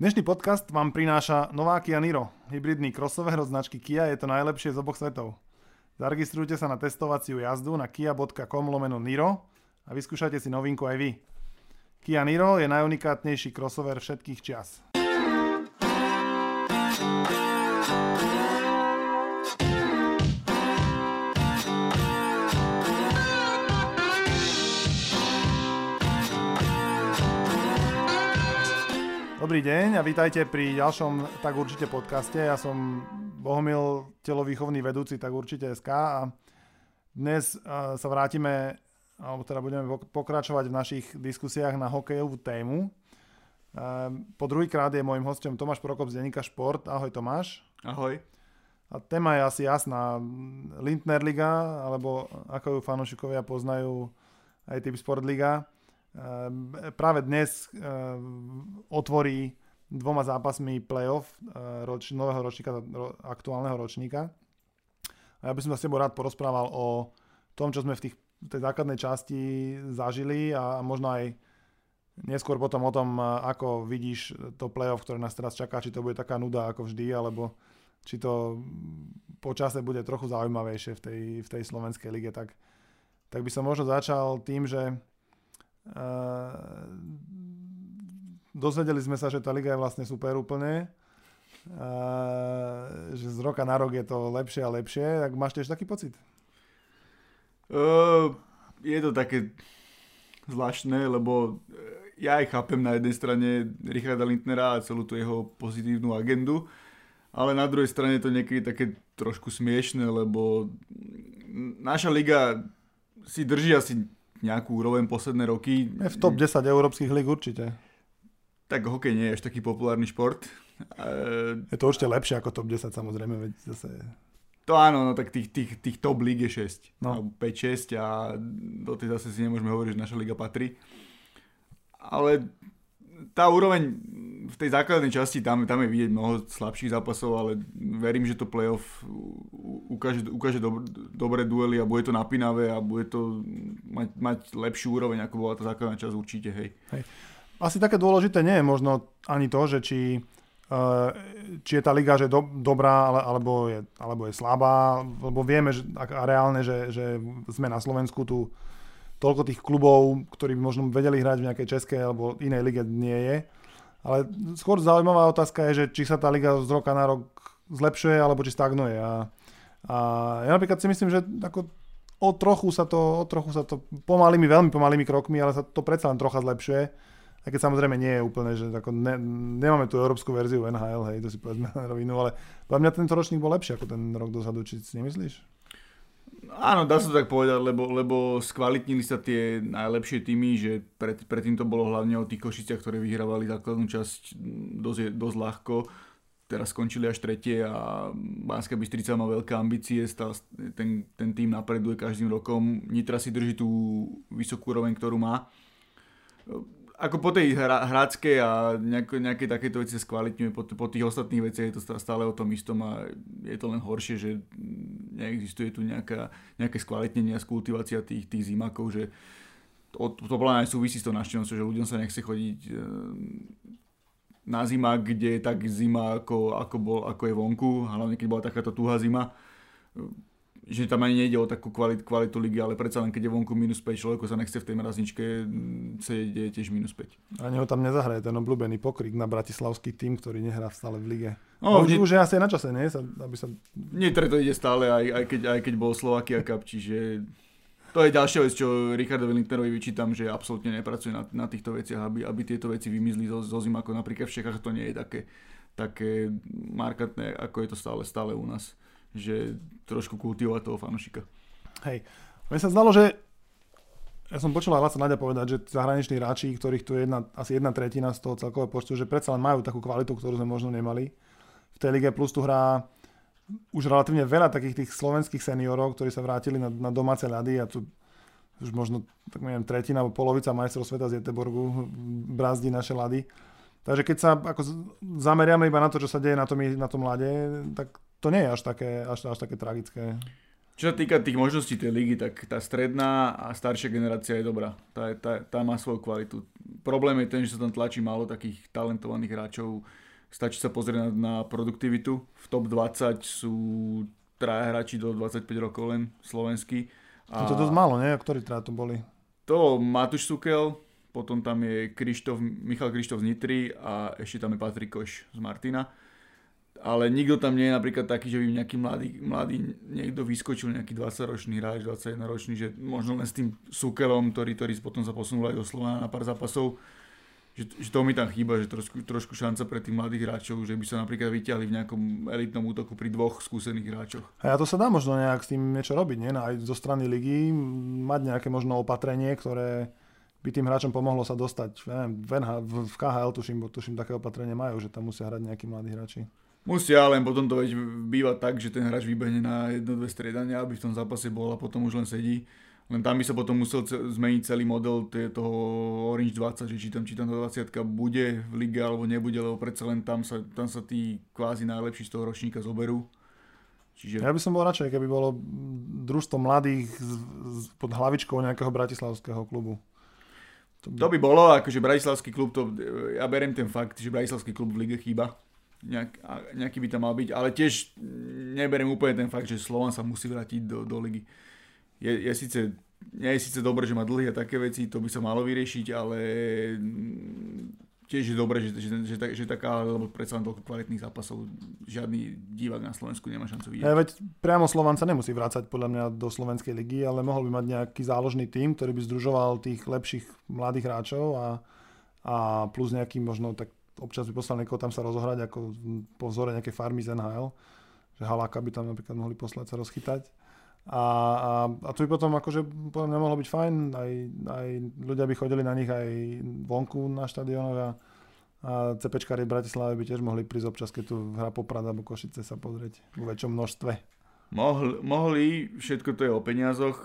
Dnešný podcast vám prináša nová Kia Niro, hybridný crossover od značky Kia, je to najlepšie z oboch svetov. Zaregistrujte sa na testovaciu jazdu na kia.com lomeno Niro a vyskúšajte si novinku aj vy. Kia Niro je najunikátnejší crossover všetkých čias. Dobrý deň a vítajte pri ďalšom Tak určite podcaste. Ja som Bohomil, telovýchovný vedúci Tak určite SK a dnes uh, sa vrátime, alebo teda budeme pokračovať v našich diskusiách na hokejovú tému. Uh, po druhýkrát je môjim hostom Tomáš Prokop z Denika Šport. Ahoj Tomáš. Ahoj. A téma je asi jasná. Lindner Liga, alebo ako ju fanúšikovia poznajú, aj typ Sportliga. Liga práve dnes ehm, otvorí dvoma zápasmi playoff ehm, roč, nového ročníka, aktuálneho ročníka. A ja by som sa s tebou rád porozprával o tom, čo sme v tých, tej základnej časti zažili a možno aj neskôr potom o tom, ako vidíš to playoff, ktoré nás teraz čaká, či to bude taká nuda ako vždy, alebo či to po čase bude trochu zaujímavejšie v tej, v tej slovenskej lige, tak, tak by som možno začal tým, že dozvedeli sme sa, že tá liga je vlastne super úplne. Uh, že z roka na rok je to lepšie a lepšie. Tak máš tiež taký pocit? Uh, je to také zvláštne, lebo ja aj chápem na jednej strane Richarda Lindnera a celú tú jeho pozitívnu agendu, ale na druhej strane to niekedy také trošku smiešne, lebo naša liga si drží asi nejakú úroveň posledné roky. Je v top 10 európskych lig určite. Tak hokej nie je až taký populárny šport. Je to určite lepšie ako top 10 samozrejme, veď zase... To áno, no tak tých, tých, tých top líg je 6. No. 5-6 a do tej zase si nemôžeme hovoriť, že naša liga patrí. Ale tá úroveň v tej základnej časti, tam, tam je vidieť mnoho slabších zápasov, ale verím, že to playoff ukáže, ukáže dob, dobré duely a bude to napínavé a bude to mať, mať lepšiu úroveň, ako bola tá základná časť určite, hej. hej. Asi také dôležité nie je možno ani to, že či, uh, či je tá liga že do, dobrá alebo je, alebo je slabá, lebo vieme že, a reálne, že, že sme na Slovensku tu toľko tých klubov, ktorí by možno vedeli hrať v nejakej českej alebo inej lige nie je. Ale skôr zaujímavá otázka je, že či sa tá liga z roka na rok zlepšuje alebo či stagnuje. A, a ja napríklad si myslím, že ako o trochu sa to, o trochu sa to pomalými, veľmi pomalými krokmi, ale sa to predsa len trocha zlepšuje. A keď samozrejme nie je úplne, že ako ne, nemáme tú európsku verziu NHL, hej, to si povedzme na rovinu, ale podľa mňa tento ročník bol lepší ako ten rok dozadu, či si nemyslíš? Áno, dá sa to tak povedať, lebo, lebo skvalitnili sa tie najlepšie týmy, že pred, predtým to bolo hlavne o tých Košiciach, ktoré vyhrávali základnú časť dosť, dosť ľahko. Teraz skončili až tretie a Banská Bystrica má veľké ambície, stále ten, ten tým napreduje každým rokom. Nitra si drží tú vysokú úroveň, ktorú má ako po tej hra, hráckej a nejako, nejaké takéto veci sa skvalitňuje, po, po tých ostatných veciach je to stále o tom istom a je to len horšie, že neexistuje tu nejaká, nejaké skvalitnenie a skultivácia tých, tých zimakov, že to, to podľa aj súvisí s tou návštevnosťou, že ľuďom sa nechce chodiť e, na zima, kde je tak zima, ako, ako, bol, ako je vonku, hlavne keď bola takáto tuhá zima že tam ani nejde o takú kvalitu, kvalitu ligy, ale predsa len keď je vonku minus 5, človeku sa nechce v tej mrazničke sedieť, je tiež minus 5. A neho tam nezahraje ten obľúbený pokrik na bratislavský tým, ktorý nehrá stále v lige. No, už, už je asi na čase, nie? Aby sa... Nie, to ide stále, aj, aj, keď, aj keď bol Slovakia Cup, čiže to je ďalšia vec, čo Richardovi Lindnerovi vyčítam, že absolútne nepracuje na, na týchto veciach, aby, aby tieto veci vymizli zo, zo zim, ako napríklad v Čechách to nie je také, také markantné, ako je to stále, stále u nás že trošku kultivovať toho fanušika. Hej. Mne sa zdalo, že ja som počul aj Laca Nadia povedať, že zahraniční hráči, ktorých tu je jedna, asi jedna tretina z toho celkového počtu, že predsa len majú takú kvalitu, ktorú sme možno nemali. V tej lige plus tu hrá už relatívne veľa takých tých slovenských seniorov, ktorí sa vrátili na, na domáce ľady a tu už možno tak neviem, tretina alebo polovica majstrov sveta z Jeteborgu brázdí naše ľady. Takže keď sa ako zameriame iba na to, čo sa deje na tom, na tom ľade, tak to nie je až také, až, až také tragické. Čo sa týka tých možností tej ligy, tak tá stredná a staršia generácia je dobrá. Tá, tá, tá má svoju kvalitu. Problém je ten, že sa tam tlačí málo takých talentovaných hráčov. Stačí sa pozrieť na, na produktivitu. V top 20 sú traja hráči do 25 rokov len slovenskí. A... To je dosť málo, nie? Ktorí teda to boli? To Matúš Sukel, potom tam je Krištof, Michal Krištof z Nitry a ešte tam je Patrik Koš z Martina ale nikto tam nie je napríklad taký, že by nejaký mladý, mladý niekto vyskočil, nejaký 20-ročný hráč, 21-ročný, že možno len s tým Sukelom, ktorý, ktorý potom sa posunul aj do Slovana na pár zápasov, že, že to mi tam chýba, že trošku, trošku šanca pre tých mladých hráčov, že by sa napríklad vyťahli v nejakom elitnom útoku pri dvoch skúsených hráčoch. A ja to sa dá možno nejak s tým niečo robiť, nie? Aj zo strany ligy mať nejaké možno opatrenie, ktoré by tým hráčom pomohlo sa dostať. Neviem, v, NH, v KHL tuším, tuším také opatrenie majú, že tam musia hrať nejakí mladí hráči. Musia, len potom to veď býva tak, že ten hráč vybehne na jedno, dve striedania, aby v tom zápase bol a potom už len sedí. Len tam by sa potom musel zmeniť celý model toho Orange 20, že či tam, či tam 20 bude v lige alebo nebude, lebo predsa len tam sa, tam sa tí kvázi najlepší z toho ročníka zoberú. Čiže... Ja by som bol radšej, keby bolo družstvo mladých pod hlavičkou nejakého bratislavského klubu. To by... to by bolo, akože bratislavský klub, to, ja beriem ten fakt, že bratislavský klub v lige chýba nejak, nejaký by tam mal byť, ale tiež neberiem úplne ten fakt, že Slovan sa musí vrátiť do, do ligy. Je, je síce, nie je síce dobré, že má dlhé a také veci, to by sa malo vyriešiť, ale tiež je dobré, že, že, že, že taká, lebo predsa len toľko kvalitných zápasov, žiadny divák na Slovensku nemá šancu vidieť. Ja, veď priamo Slovan sa nemusí vrácať podľa mňa do slovenskej ligy, ale mohol by mať nejaký záložný tým, ktorý by združoval tých lepších mladých hráčov a, a plus nejaký možno tak občas by poslal niekoho tam sa rozohrať ako po vzore nejaké farmy z NHL, že haláka by tam napríklad mohli poslať sa rozchytať. A, a, a to by potom akože podľa mňa byť fajn, aj, aj ľudia by chodili na nich aj vonku na štadiónoch a, a CPčkári v Bratislave by tiež mohli prísť občas, keď tu hra Poprad alebo Košice sa pozrieť v väčšom množstve. Mohli, mohli, všetko to je o peniazoch,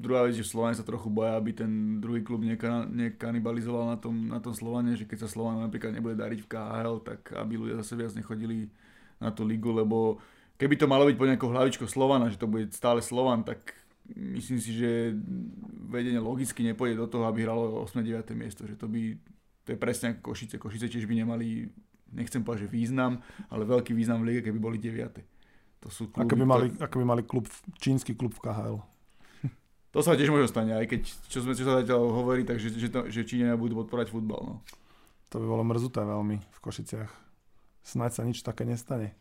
druhá vec, že Slovan sa trochu boja, aby ten druhý klub neka, nekanibalizoval na tom, na tom Slovane, že keď sa Slovan napríklad nebude dariť v KHL, tak aby ľudia zase viac nechodili na tú ligu, lebo keby to malo byť po nejakou hlavičkou Slovana, že to bude stále Slovan, tak myslím si, že vedenie logicky nepôjde do toho, aby hralo 8. 9. miesto, že to by, to je presne ako Košice. Košice tiež by nemali, nechcem povedať, že význam, ale veľký význam v lige, keby boli 9. To sú kluby, ako by mali, to... ako by mali klub, čínsky klub v KHL. To sa tiež môže stane, aj keď, čo, sme, čo sa zatiaľ hovorí, takže že, to, že Číňania budú podporať futbal. No. To by bolo mrzuté veľmi v Košiciach. Snáď sa nič také nestane.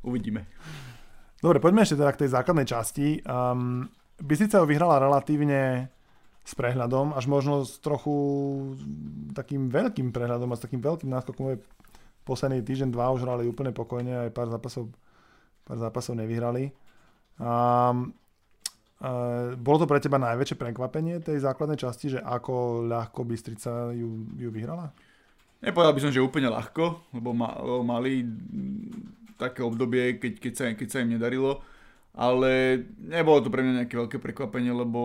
Uvidíme. Dobre, poďme ešte teda k tej základnej časti. Um, Bystrica ho vyhrala relatívne s prehľadom, až možno s trochu takým veľkým prehľadom a s takým veľkým náskokom. Posledný týždeň, dva už hrali úplne pokojne, aj pár zápasov, pár zápasov nevyhrali. Um, bolo to pre teba najväčšie prekvapenie tej základnej časti, že ako ľahko Bystrica ju, ju vyhrala? Nepovedal by som, že úplne ľahko, lebo, ma, lebo mali také obdobie, keď, keď, sa, keď sa im nedarilo, ale nebolo to pre mňa nejaké veľké prekvapenie, lebo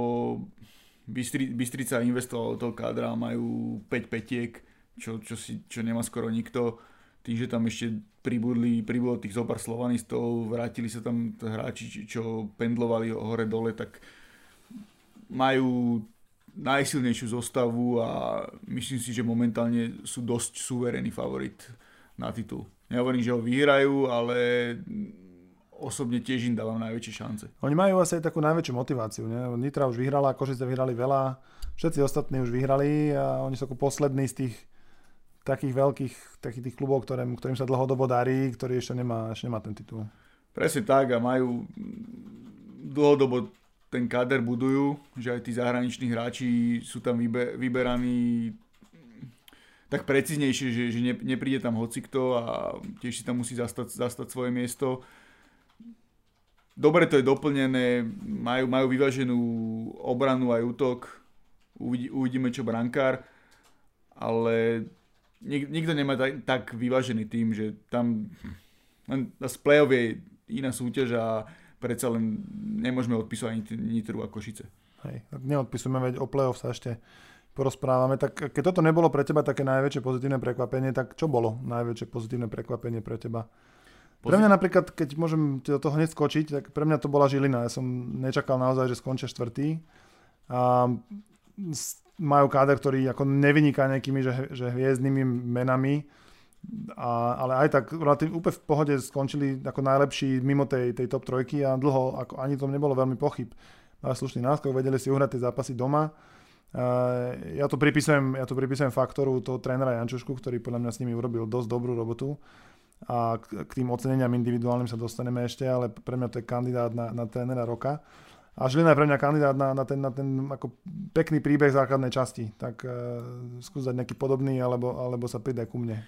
Bystri, Bystrica investovala do toho kádra majú 5 petiek, čo, čo, si, čo nemá skoro nikto tým, že tam ešte pribudli, pribudlo tých zopár slovanistov, vrátili sa tam hráči, čo pendlovali hore-dole, tak majú najsilnejšiu zostavu a myslím si, že momentálne sú dosť suverénny favorit na titul. Nehovorím, že ho vyhrajú, ale osobne tiež im dávam najväčšie šance. Oni majú asi aj takú najväčšiu motiváciu. Ne? Nitra už vyhrala, Košice vyhrali veľa, všetci ostatní už vyhrali a oni sú ako poslední z tých takých veľkých takých tých klubov, ktorým, ktorým sa dlhodobo darí, ktorý ešte nemá, ešte nemá ten titul. Presne tak a majú dlhodobo ten kader budujú, že aj tí zahraniční hráči sú tam vybe, vyberaní tak preciznejšie, že, že ne, nepríde tam hocikto a tiež si tam musí zastať, zastať svoje miesto. Dobre to je doplnené, majú, majú vyváženú obranu aj útok, Uvidí, uvidíme čo brankár, ale nik, nikto nemá tak, tak vyvážený tým, že tam len z play-off je iná súťaž a predsa len nemôžeme odpisovať ani Nitru a Košice. Hej, neodpisujeme, veď o play-off sa ešte porozprávame. Tak keď toto nebolo pre teba také najväčšie pozitívne prekvapenie, tak čo bolo najväčšie pozitívne prekvapenie pre teba Pre mňa napríklad, keď môžem do toho hneď skočiť, tak pre mňa to bola Žilina. Ja som nečakal naozaj, že skončia štvrtý. A majú káder, ktorý ako nevyniká nejakými že, že hviezdnymi menami, a, ale aj tak relatívne úplne v pohode skončili ako najlepší mimo tej, tej top trojky a dlho ako ani tom nebolo veľmi pochyb. Mali slušný náskok, vedeli si uhrať tie zápasy doma. Uh, ja to pripisujem, ja to pripisujem faktoru toho trénera Jančušku, ktorý podľa mňa s nimi urobil dosť dobrú robotu a k, k tým oceneniam individuálnym sa dostaneme ešte, ale pre mňa to je kandidát na, na trénera roka. A Žilina je pre mňa kandidát na, na ten, na ten ako pekný príbeh základnej časti. Tak uh, skúsať nejaký podobný, alebo, alebo sa pridať ku mne.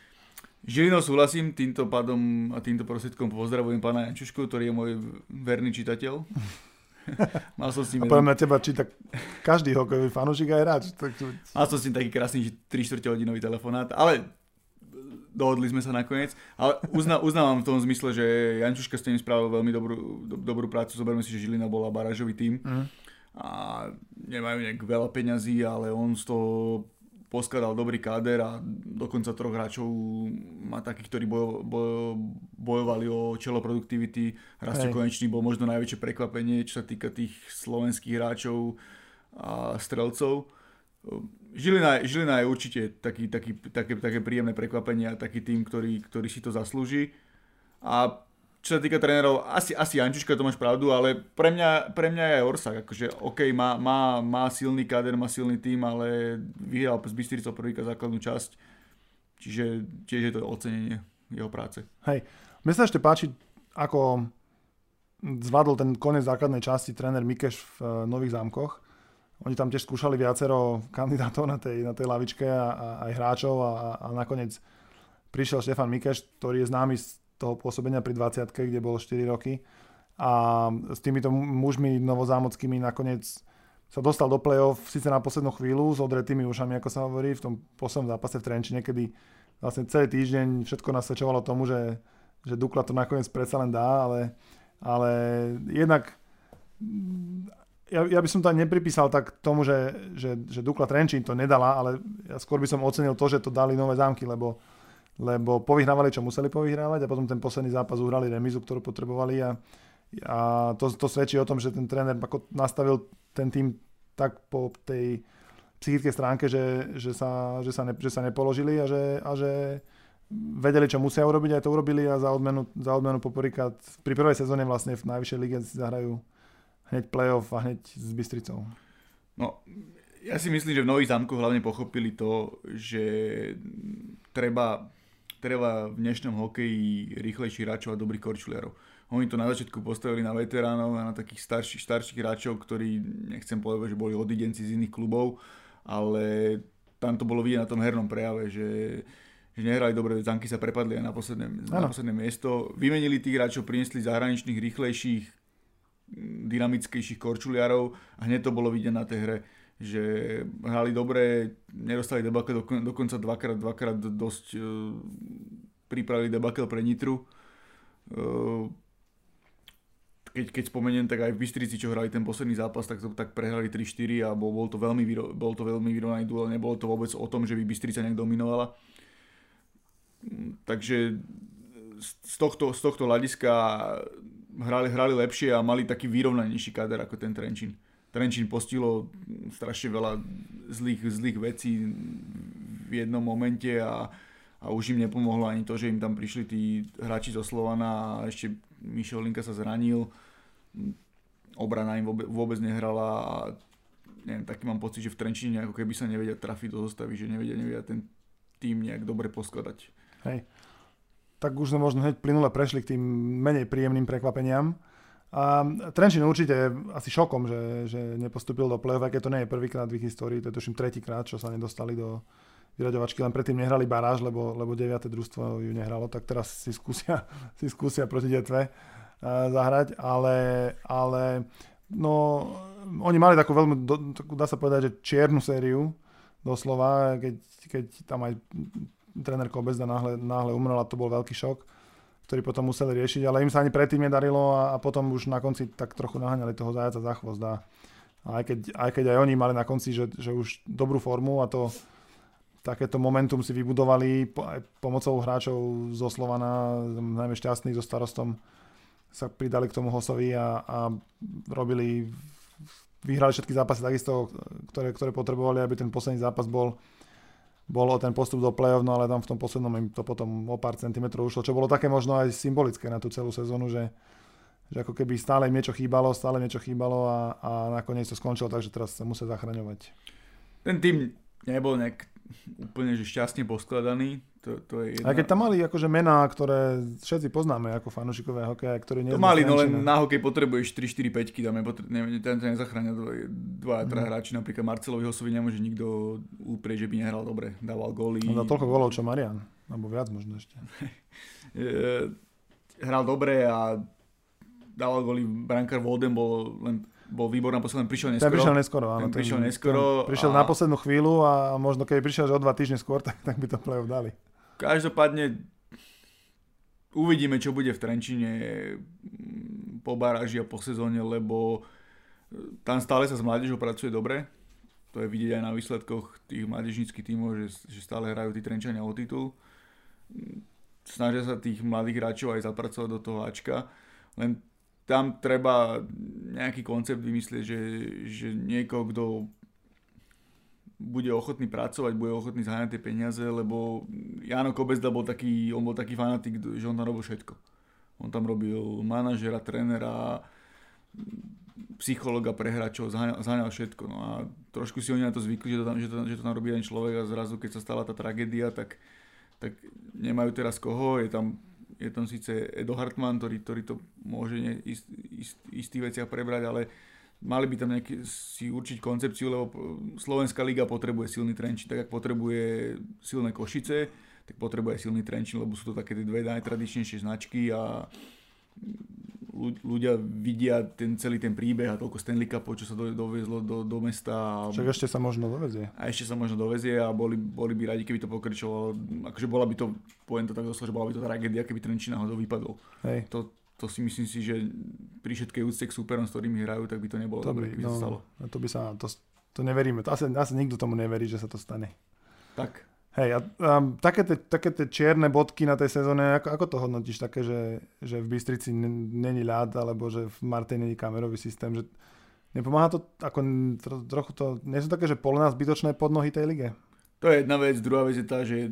Žilinou súhlasím, týmto pádom a týmto prostriedkom pozdravujem pána Jančušku, ktorý je môj verný čitateľ. Mal som s ním... A poviem na teba číta každý hokejový fanúšik aj hráč. Tak... Mal som s ním taký krásny 3 4 hodinový telefonát, ale dohodli sme sa nakoniec. Ale uzna, uznávam v tom zmysle, že Jančuška s tým spravil veľmi dobrú, do, dobrú prácu. Zoberme si, že Žilina bola barážový tým. Mm. A nemajú nejak veľa peňazí, ale on z toho poskladal dobrý káder a dokonca troch hráčov má takých, ktorí bojo, bojo, bojovali o čelo produktivity. Rastio Konečný bol možno najväčšie prekvapenie, čo sa týka tých slovenských hráčov a strelcov. Žilina, Žilina je určite taký, taký, také, také príjemné prekvapenie a taký tým, ktorý, ktorý si to zaslúži. A čo sa týka trénerov, asi, asi Jančuška to máš pravdu, ale pre mňa, pre mňa je Orsak. Akože, OK, má, má, má silný káder, má silný tým, ale vyhral z Bystricou prvýka základnú časť. Čiže tiež je to ocenenie jeho práce. Hej, mne sa ešte páči, ako zvládol ten koniec základnej časti tréner Mikeš v uh, Nových zámkoch oni tam tiež skúšali viacero kandidátov na tej, na tej lavičke a, a aj hráčov a, a nakoniec prišiel Štefan Mikeš, ktorý je známy z toho pôsobenia pri 20 kde bol 4 roky. A s týmito mužmi novozámockými nakoniec sa dostal do play-off síce na poslednú chvíľu s odretými ušami, ako sa hovorí, v tom poslednom zápase v Trenčine, kedy vlastne celý týždeň všetko nasvedčovalo tomu, že, že Dukla to nakoniec predsa len dá, ale, ale jednak ja, ja by som to nepripísal tak tomu, že, že, že Dukla Trenčín to nedala, ale ja skôr by som ocenil to, že to dali nové zámky, lebo, lebo povyhrávali, čo museli povyhrávať a potom ten posledný zápas uhrali remizu, ktorú potrebovali a, a to, to svedčí o tom, že ten tréner ako nastavil ten tým tak po tej psychickej stránke, že, že, sa, že, sa, ne, že sa nepoložili a že, a že vedeli, čo musia urobiť, aj to urobili a za odmenu, za odmenu poprvýkrát pri prvej sezóne vlastne v najvyššej lige zahrajú hneď playoff a hneď s Bystricou. No, ja si myslím, že v Nových zámkoch hlavne pochopili to, že treba, treba v dnešnom hokeji rýchlejší hráčov a dobrých korčuliarov. Oni to na začiatku postavili na veteránov a na takých starších, starších hráčov, ktorí, nechcem povedať, že boli odidenci z iných klubov, ale tam to bolo vidieť na tom hernom prejave, že, že nehrali dobre, Zanky sa prepadli aj na posledné, na posledné miesto. Vymenili tých hráčov, priniesli zahraničných, rýchlejších, dynamickejších korčuliarov a hneď to bolo vidieť na tej hre, že hrali dobre, nedostali debakel, dokonca dvakrát, dvakrát dosť uh, pripravili debakel pre Nitru. Uh, keď, keď spomeniem, tak aj v Bystrici, čo hrali ten posledný zápas, tak, to, tak prehrali 3-4 a bol, bol, to veľmi, bol to veľmi vyrovnaný duel, nebolo to vôbec o tom, že by Bystrica nejak dominovala. Takže z tohto, z tohto hľadiska hrali, hrali lepšie a mali taký vyrovnanejší kader ako ten Trenčín. Trenčín postilo strašne veľa zlých, zlých vecí v jednom momente a, a už im nepomohlo ani to, že im tam prišli tí hráči zo Slovana a ešte Mišo Linka sa zranil. Obrana im vôbec, nehrala a neviem, taký mám pocit, že v Trenčine ako keby sa nevedia trafiť do zostavy, že nevedia, nevedia ten tým nejak dobre poskladať. Hej tak už sme možno hneď plynule prešli k tým menej príjemným prekvapeniam. A Trenčín určite asi šokom, že, že nepostupil do play-off, keď to nie je prvýkrát v ich histórii, to je tuším tretíkrát, čo sa nedostali do vyraďovačky, len predtým nehrali baráž, lebo, lebo 9. družstvo ju nehralo, tak teraz si skúsia, si skúsia proti Detve zahrať, ale, ale no, oni mali takú veľmi, dá sa povedať, že čiernu sériu, doslova, keď, keď tam aj tréner Kobezda náhle, náhle a to bol veľký šok, ktorý potom museli riešiť, ale im sa ani predtým nedarilo a, a potom už na konci tak trochu naháňali toho zajaca za chvost a, aj, keď, aj keď aj oni mali na konci, že, že už dobrú formu a to takéto momentum si vybudovali aj pomocou hráčov zo Slovana, najmä šťastných so starostom sa pridali k tomu Hosovi a, a robili vyhrali všetky zápasy takisto, ktoré, ktoré potrebovali, aby ten posledný zápas bol bol o ten postup do play-off, no ale tam v tom poslednom im to potom o pár centimetrov ušlo, čo bolo také možno aj symbolické na tú celú sezónu, že, že ako keby stále niečo chýbalo, stále niečo chýbalo a, a nakoniec to skončilo, takže teraz sa musia zachraňovať. Ten tým nebol nejak úplne že šťastne poskladaný. To, to je jedna... A keď tam mali akože mená, ktoré všetci poznáme ako fanúšikové hokeja, ktorí nie To mali, no len na hokej potrebuješ 3, 4, 5 tam, ne, tam ťa nezachráňa dva, mm. hráči, napríklad Marcelovi Hosovi nemôže nikto úprieť, že by nehral dobre, dával góly. No toľko gólov, čo Marian, alebo viac možno ešte. hral dobre a dával góly, brankár Volden bol len bol výborný, posledný prišiel neskoro. Ten prišiel neskoro, áno. Ten prišiel neskoro. Ten prišiel a... na poslednú chvíľu a možno keby prišiel že o dva týždne skôr, tak, tak by to play dali. Každopádne uvidíme, čo bude v Trenčine mm, po baráži a po sezóne, lebo e, tam stále sa s mládežou pracuje dobre. To je vidieť aj na výsledkoch tých mládežníckých tímov, že, že stále hrajú tí Trenčania o titul. Mm, snažia sa tých mladých hráčov aj zapracovať do toho Ačka. Len tam treba nejaký koncept vymyslieť, že, že niekoho, kto bude ochotný pracovať, bude ochotný zháňať tie peniaze, lebo Jano Kobezda bol taký, on bol taký fanatik, že on tam robil všetko. On tam robil manažera, trénera, psychologa pre hráčov, zháňal, všetko. No a trošku si oni na to zvykli, že to, tam, že, to, že to tam robí jeden človek a zrazu, keď sa stala tá tragédia, tak, tak nemajú teraz koho. Je tam, je tam síce Edo Hartmann, ktorý, ktorý to môže ne, ist, ist, istých veciach prebrať, ale mali by tam nejaký, si určiť koncepciu, lebo Slovenská liga potrebuje silný Trenčín, tak ako potrebuje silné Košice, tak potrebuje silný Trenčín, lebo sú to také tie dve najtradičnejšie značky a ľudia vidia ten celý ten príbeh a toľko Stanley Cupov, čo sa do, doviezlo do, do mesta. Však ešte sa možno dovezie. A ešte sa možno dovezie a boli, boli by radi, keby to pokračovalo. Akože bola by to, poviem to tak doslova, že bola by to tragédia, keby Trenčín náhodou vypadol. Hej. To, to si myslím si, že pri všetkej úcte k súperom, s ktorými hrajú, tak by to nebolo to dobre, keby no, sa stalo. To by sa, to, to neveríme. To asi, asi nikto tomu neverí, že sa to stane. Tak. Hej, a um, také, tie, také tie čierne bodky na tej sezóne, ako, ako to hodnotíš? Také, že, že v Bystrici není ľad, alebo že v Marte není kamerový systém, že nepomáha to, ako tro, trochu to, nie sú také, že polná zbytočné podnohy tej lige? To je jedna vec, druhá vec je tá, že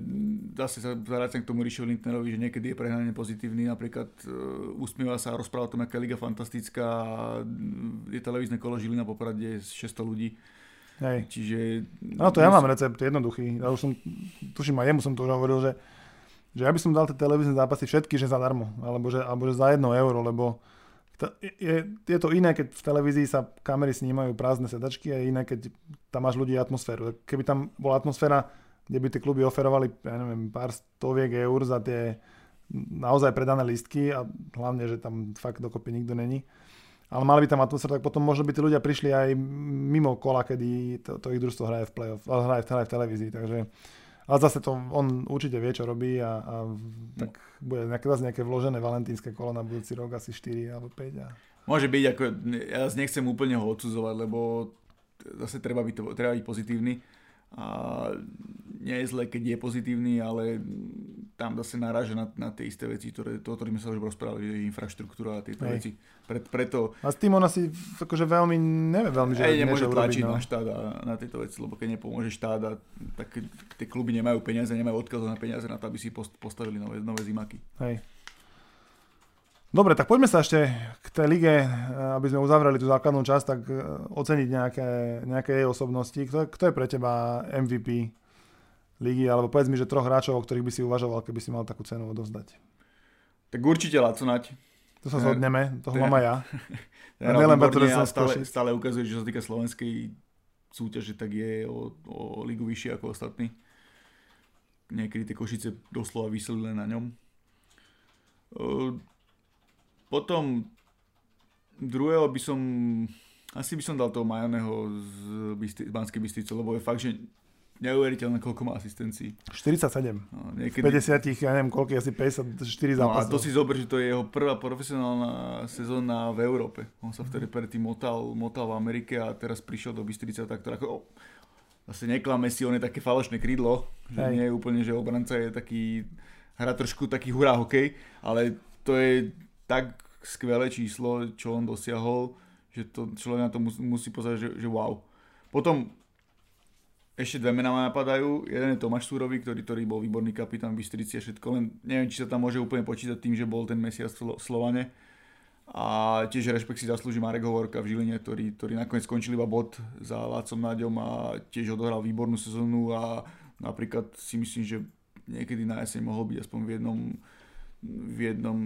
zase sa vrátim k tomu Rišovi Lindnerovi, že niekedy je prehnane pozitívny, napríklad uh, usmieva sa a rozpráva o tom, aká liga fantastická, je televízne kolo Žilina Poprade s 600 ľudí. Hej. Čiže... No to ja mám recept jednoduchý. Ja už som, tuším aj jemu som to už hovoril, že, že ja by som dal tie televízne zápasy všetky, že zadarmo, alebo že, alebo že za jedno euro, lebo je, je to iné, keď v televízii sa kamery snímajú prázdne sedačky a iné, keď tam máš ľudí atmosféru. Keby tam bola atmosféra, kde by tie kluby oferovali, ja neviem, pár stoviek eur za tie naozaj predané listky a hlavne, že tam fakt dokopy nikto není. Ale mali by tam atmosféru, tak potom možno by tí ľudia prišli aj mimo kola, kedy to, to ich družstvo hraje v play-off, hraje, hraje v televízii. Takže ale zase to on určite vie, čo robí a, a tak bude nejaké, zase nejaké vložené valentínske kolo na budúci rok, asi 4 alebo 5. A... Môže byť, ako, ja nechcem úplne ho odsudzovať, lebo zase treba byť, treba byť pozitívny a nie je zle, keď je pozitívny, ale tam zase naráža na, na tie isté veci, ktoré, to, o ktorých sme sa už rozprávali, infraštruktúra a tieto Hej. veci. Pre, preto... A s tým on asi akože veľmi, nevie veľmi, že Hej, nemôže tlačiť no. na štát a na tieto veci, lebo keď nepomôže štát, a, tak tie kluby nemajú peniaze, nemajú odkaz na peniaze na to, aby si postavili nové, nové zimaky. Hej. Dobre, tak poďme sa ešte k tej lige, aby sme uzavreli tú základnú časť, tak e, oceniť nejaké, nejaké jej osobnosti. Kto, kto je pre teba MVP ligy, alebo povedz mi, že troch hráčov, o ktorých by si uvažoval, keby si mal takú cenu odovzdať. Tak určite Laconať. To sa zhodneme, toho mám aj ja. Nielen som stále, stále ukazuje, že sa týka slovenskej súťaže, tak je o, o ligu vyššie ako ostatní. Niekedy tie Košice doslova vyseli len na ňom. Potom druhého by som, asi by som dal toho Majaného z, Bystri, z Banskej Bystrice, lebo je fakt, že neuveriteľné, koľko má asistencií. 47. No, niekedy... 50, ja neviem, koľko asi 54 zápasov. No a to si zober, že to je jeho prvá profesionálna sezóna v Európe. On sa vtedy predtým motal, motal v Amerike a teraz prišiel do Bystrice tak to ako, zase neklame si, on je také falošné krídlo, že Hej. nie je úplne, že obranca je taký, hra trošku taký hurá hokej, ale to je tak skvelé číslo, čo on dosiahol, že to človek na to musí, musí pozerať, že, že wow. Potom ešte dve mená ma napadajú. Jeden je Tomáš Súrový, ktorý, ktorý bol výborný kapitán v Bystrici a všetko, len neviem, či sa tam môže úplne počítať tým, že bol ten mesiac v Slo- Slovane. A tiež rešpekt si zaslúži Marek Hovorka v Žiline, ktorý, ktorý nakoniec skončil iba bod za Lácom Náďom a tiež odohral výbornú sezónu a napríklad si myslím, že niekedy na jeseň mohol byť aspoň v jednom v jednom,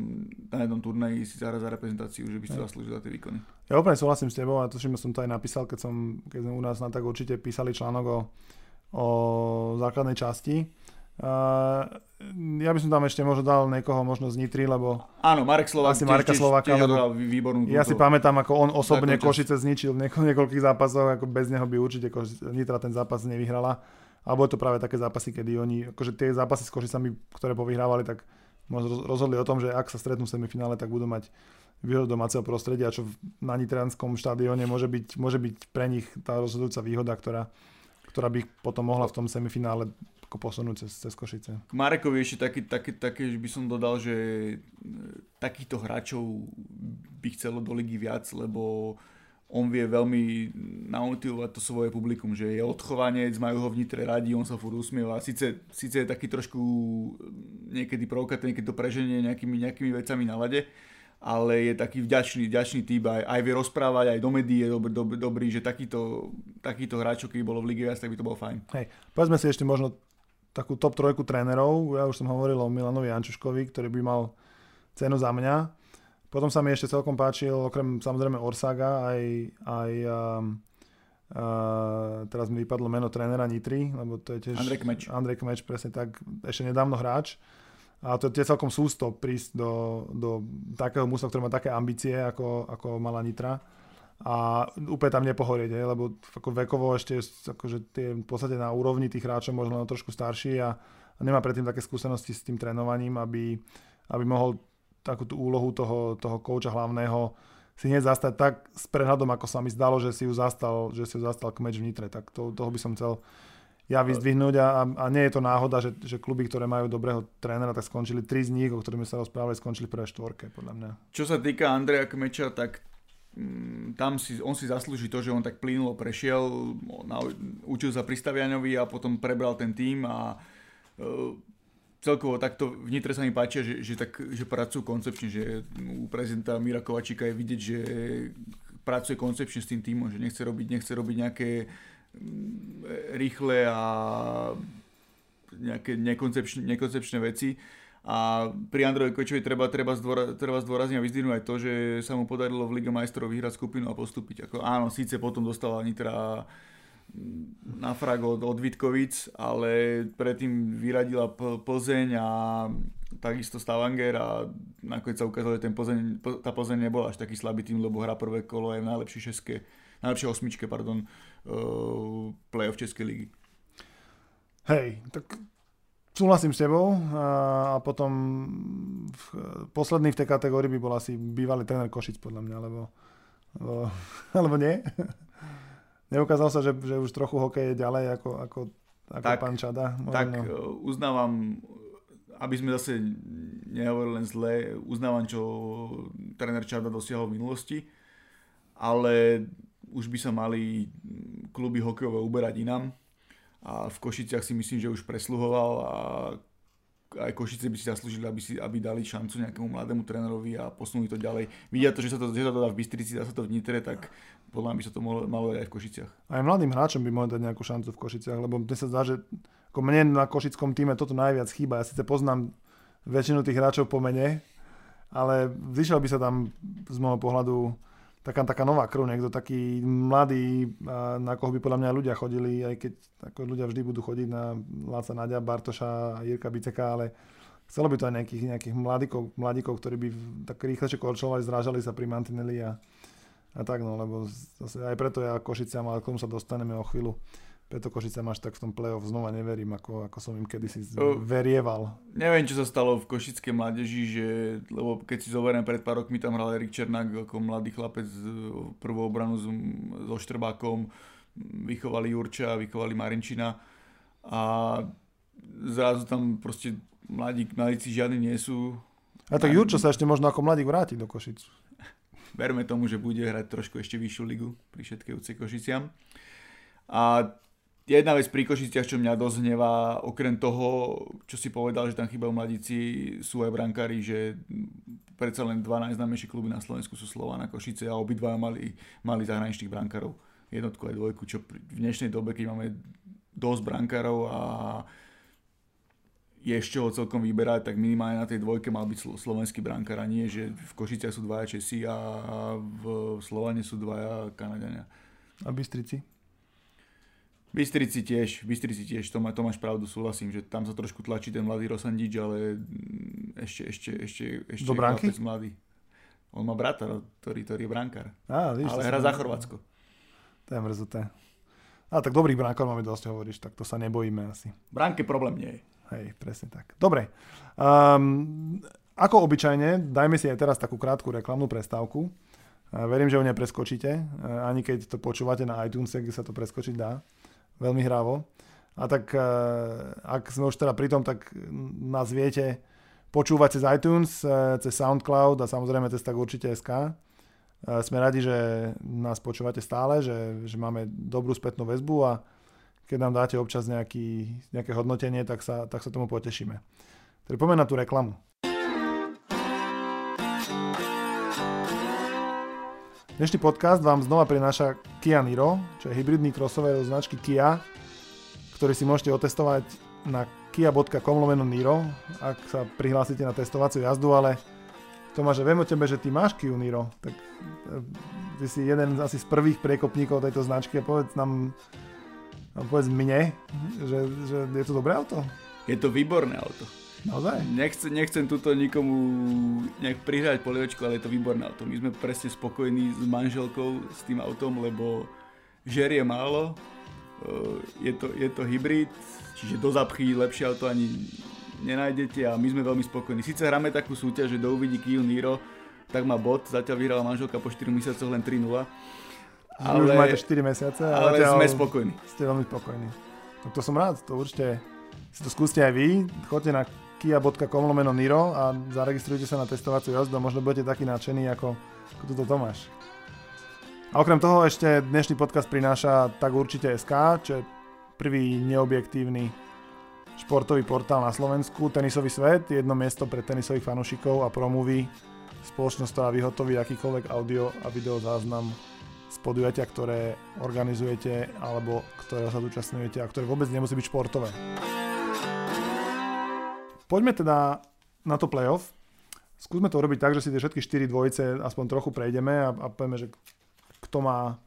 na jednom turnaji si zahrať za reprezentáciu, že by si zaslúžil za tie výkony. Ja úplne súhlasím s tebou a tuším, že som to aj napísal, keď, som, keď sme u nás na tak určite písali článok o, o základnej časti. Uh, ja by som tam ešte možno dal niekoho možno z Nitry, lebo Áno, Marek Slovák Asi Marka Slováka, lebo výbornú ja si pamätám, ako on osobne. Košice zničil v nieko- niekoľkých zápasoch, ako bez neho by určite Košice, Nitra ten zápas nevyhrala. Alebo je to práve také zápasy, kedy oni, akože tie zápasy s Košicami, ktoré povyhrávali, tak rozhodli o tom, že ak sa stretnú v semifinále, tak budú mať výhodu domáceho prostredia, čo na nitrianskom štadióne môže byť, môže byť pre nich tá rozhodujúca výhoda, ktorá, ktorá by potom mohla v tom semifinále posunúť cez, cez Košice. K Marekovi ešte taký, taký, také, že by som dodal, že e, takýchto hráčov by chcelo do ligy viac, lebo on vie veľmi namotivovať to svoje publikum, že je odchovanec, majú ho v nitre radi, on sa furt usmieva. Sice, sice je taký trošku niekedy provokatívny, keď to preženie nejakými, nejakými vecami na lade, ale je taký vďačný, vďačný typ, aj, aj vie rozprávať, aj do médií je dobrý, dobrý, dobrý že takýto, takýto hráčov, keby bolo v lige viac, tak by to bolo fajn. Hej, povedzme si ešte možno takú top trojku trénerov. Ja už som hovoril o Milanovi Jančuškovi, ktorý by mal cenu za mňa. Potom sa mi ešte celkom páčil, okrem samozrejme Orsaga, aj, aj um, uh, teraz mi vypadlo meno trénera Nitry, lebo to je tiež... Andrej Kmeč. Andrej Kmeč, presne tak, ešte nedávno hráč. A to je celkom sústop prísť do, do takého mužstva, ktoré má také ambície, ako, ako mala Nitra. A úplne tam nepohorieť, hej, lebo ako vekovo ešte akože tie v podstate na úrovni tých hráčov možno len trošku starší a, a nemá predtým také skúsenosti s tým trénovaním, aby, aby mohol takú tú úlohu toho, toho kouča hlavného si hneď zastať tak s prehľadom, ako sa mi zdalo, že si ju zastal, že si ju zastal kmeč v Nitre. Tak to, toho by som chcel ja vyzdvihnúť a, a nie je to náhoda, že, že kluby, ktoré majú dobrého trénera, tak skončili tri z nich, o ktorých sme sa rozprávali, skončili v prvej štvorke, podľa mňa. Čo sa týka Andreja Kmeča, tak mm, tam si, on si zaslúži to, že on tak plynulo prešiel, na, učil sa pri Stavianovi a potom prebral ten tým a e, celkovo takto v sa mi páčia, že, že, tak, že pracujú koncepčne, že u prezidenta Mira Kovačíka je vidieť, že pracuje koncepčne s tým týmom, že nechce robiť, nechce robiť nejaké mm, rýchle a nejaké nekoncepčné, nekoncepčné veci. A pri Androvi Kočovi treba, treba, zdôra, treba zdôrazniť a vyzdvihnúť aj to, že sa mu podarilo v Lige majstrov vyhrať skupinu a postúpiť. Ako, áno, síce potom dostala Nitra na frag od, od Vitkovic, ale predtým vyradila Plzeň a takisto Stavanger a nakoniec sa ukázalo, že ten Plzeň, tá Plzeň nebola až taký slabý tým, lebo hrá prvé kolo aj v najlepšej šeske, najlepšej osmičke, pardon, uh, Českej ligy. Hej, tak súhlasím s tebou a, a potom v, posledný v tej kategórii by bol asi bývalý tréner Košic podľa mňa, lebo, lebo, alebo nie? Neukázal sa, že, že už trochu hokej je ďalej ako, ako, ako Tak, pán Čada. Tak možno. uh, uznávam, aby sme zase nehovorili len zle, uznávam, čo tréner Čarda dosiahol v minulosti, ale už by sa mali kluby hokejové uberať inám a v Košiciach si myslím, že už presluhoval a aj Košice by si zaslúžili, aby, si, aby dali šancu nejakému mladému trénerovi a posunuli to ďalej. Vidia to, že sa to, že sa to dá v Bystrici, dá sa to v Nitre, tak podľa mňa by sa to malo, malo aj v Košiciach. Aj mladým hráčom by mohli dať nejakú šancu v Košiciach, lebo mne sa zdá, že ako mne na košickom týme toto najviac chýba. Ja síce poznám väčšinu tých hráčov po mene, ale zišiel by sa tam z môjho pohľadu taká, taká nová krv, niekto taký mladý, na koho by podľa mňa ľudia chodili, aj keď ako ľudia vždy budú chodiť na Láca Nadia, Bartoša a Jirka Biceka, ale chcelo by to aj nejakých, nejakých mladíkov, mladíkov, ktorí by tak rýchlejšie korčovali, zrážali sa pri Mantinelli a, a tak, no, lebo zase aj preto ja Košiciam, ale k tomu sa dostaneme o chvíľu. Preto Košiciam až tak v tom play-off znova neverím, ako, ako som im kedysi verieval. Neviem, čo sa stalo v košickej mládeži, že, lebo keď si zoberiem, pred pár rokmi tam hral Erik Černák ako mladý chlapec z prvú obranu s, so Štrbákom. vychovali Jurča, vychovali Marinčina a zrazu tam proste mladí, mladíci žiadni nie sú. A tak Jurčo sa ešte možno ako mladík vráti do Košic. Verme tomu, že bude hrať trošku ešte vyššiu ligu pri všetkej úce Košiciam. A jedna vec pri Košiciach, čo mňa dosť hnevá, okrem toho, čo si povedal, že tam chýbajú mladíci, sú aj brankári, že predsa len dva najznámejšie kluby na Slovensku sú Slovana Košice a obidva mali, mali zahraničných brankárov. Jednotku aj dvojku, čo v dnešnej dobe, keď máme dosť brankárov a je ešte ho celkom vyberať, tak minimálne na tej dvojke mal byť slovenský brankár a nie, že v Košiciach sú dvaja Česi a v Slovane sú dvaja Kanadania. A Bystrici? Bystrici tiež, Bystrici tiež, to, má, to máš pravdu, súhlasím, že tam sa trošku tlačí ten mladý Rosandič, ale ešte, ešte, ešte, ešte Do bránky? mladý. On má brata, ktorý, ktorý je brankár. Á, víš, ale hra za Chorvátsko. To je mrzuté. A tak dobrých brankár máme dosť, hovoríš, tak to sa nebojíme asi. Bránke problém nie je. Hej, presne tak. Dobre. Um, ako obyčajne, dajme si aj teraz takú krátku reklamnú prestávku. Uh, verím, že ho nepreskočíte, uh, ani keď to počúvate na iTunes, kde sa to preskočiť dá veľmi hrávo. A tak eh, ak sme už teda pri tom, tak nás viete počúvať cez iTunes, cez SoundCloud a samozrejme cez tak určite SK. Sme radi, že nás počúvate stále, že, že máme dobrú spätnú väzbu a keď nám dáte občas nejaký, nejaké hodnotenie, tak sa, tak sa tomu potešíme. Tedy poďme na tú reklamu. Dnešný podcast vám znova prináša Kia Niro, čo je hybridný crossover od značky Kia, ktorý si môžete otestovať na kia.com lomeno Niro, ak sa prihlásite na testovaciu jazdu, ale Tomáš, viem o tebe, že ty máš Kia Niro, tak ty si jeden asi z prvých priekopníkov tejto značky a povedz nám, povedz mne, že, že je to dobré auto? Je to výborné auto. Naozaj? Nechcem, nechcem tuto nikomu nejak prihrať polievočku, ale je to výborné auto. My sme presne spokojní s manželkou s tým autom, lebo žerie málo, je to, je to hybrid, čiže do zapchy lepšie auto ani nenájdete a my sme veľmi spokojní. Sice hráme takú súťaž, že do uvidí Kia Niro, tak má bod, zatiaľ vyhrala manželka po 4 mesiacoch len 3-0. Ale, už máte 4 mesiace. Ale, ale sme spokojní. Ste veľmi spokojní. No to som rád, to určite si to skúste aj vy. Choďte na kia.com lomeno Niro a zaregistrujte sa na testovaciu jazdu a možno budete taký nadšený ako, ako tuto Tomáš. A okrem toho ešte dnešný podcast prináša tak určite SK, čo je prvý neobjektívny športový portál na Slovensku, Tenisový svet, jedno miesto pre tenisových fanúšikov a promovy, spoločnosť, ktorá vyhotoví akýkoľvek audio a video záznam z podujatia, ktoré organizujete alebo ktorého sa zúčastňujete a ktoré vôbec nemusí byť športové. Poďme teda na to playoff. Skúsme to urobiť tak, že si tie všetky 4 dvojice aspoň trochu prejdeme a, a povieme, že kto má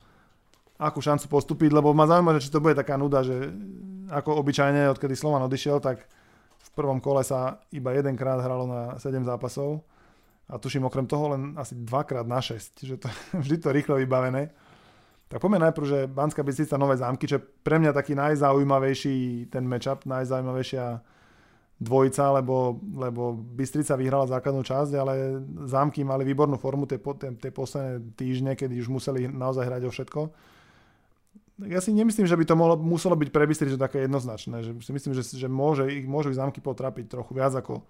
akú šancu postúpiť, lebo ma zaujíma, či to bude taká nuda, že ako obyčajne, odkedy Slovan odišiel, tak v prvom kole sa iba jedenkrát hralo na 7 zápasov a tuším okrem toho len asi dvakrát na 6, že to vždy to rýchlo vybavené. Tak poďme najprv, že Banská Bystrica Nové zámky, čo pre mňa taký najzaujímavejší ten matchup, najzaujímavejšia dvojica, lebo, lebo Bystrica vyhrala základnú časť, ale zámky mali výbornú formu tie, tie, tie posledné týždne, kedy už museli naozaj hrať o všetko. Ja si nemyslím, že by to mohlo, muselo byť pre Bystricu také jednoznačné. Že si myslím, že, že môže, ich, môžu ich zámky potrapiť trochu viac, ako,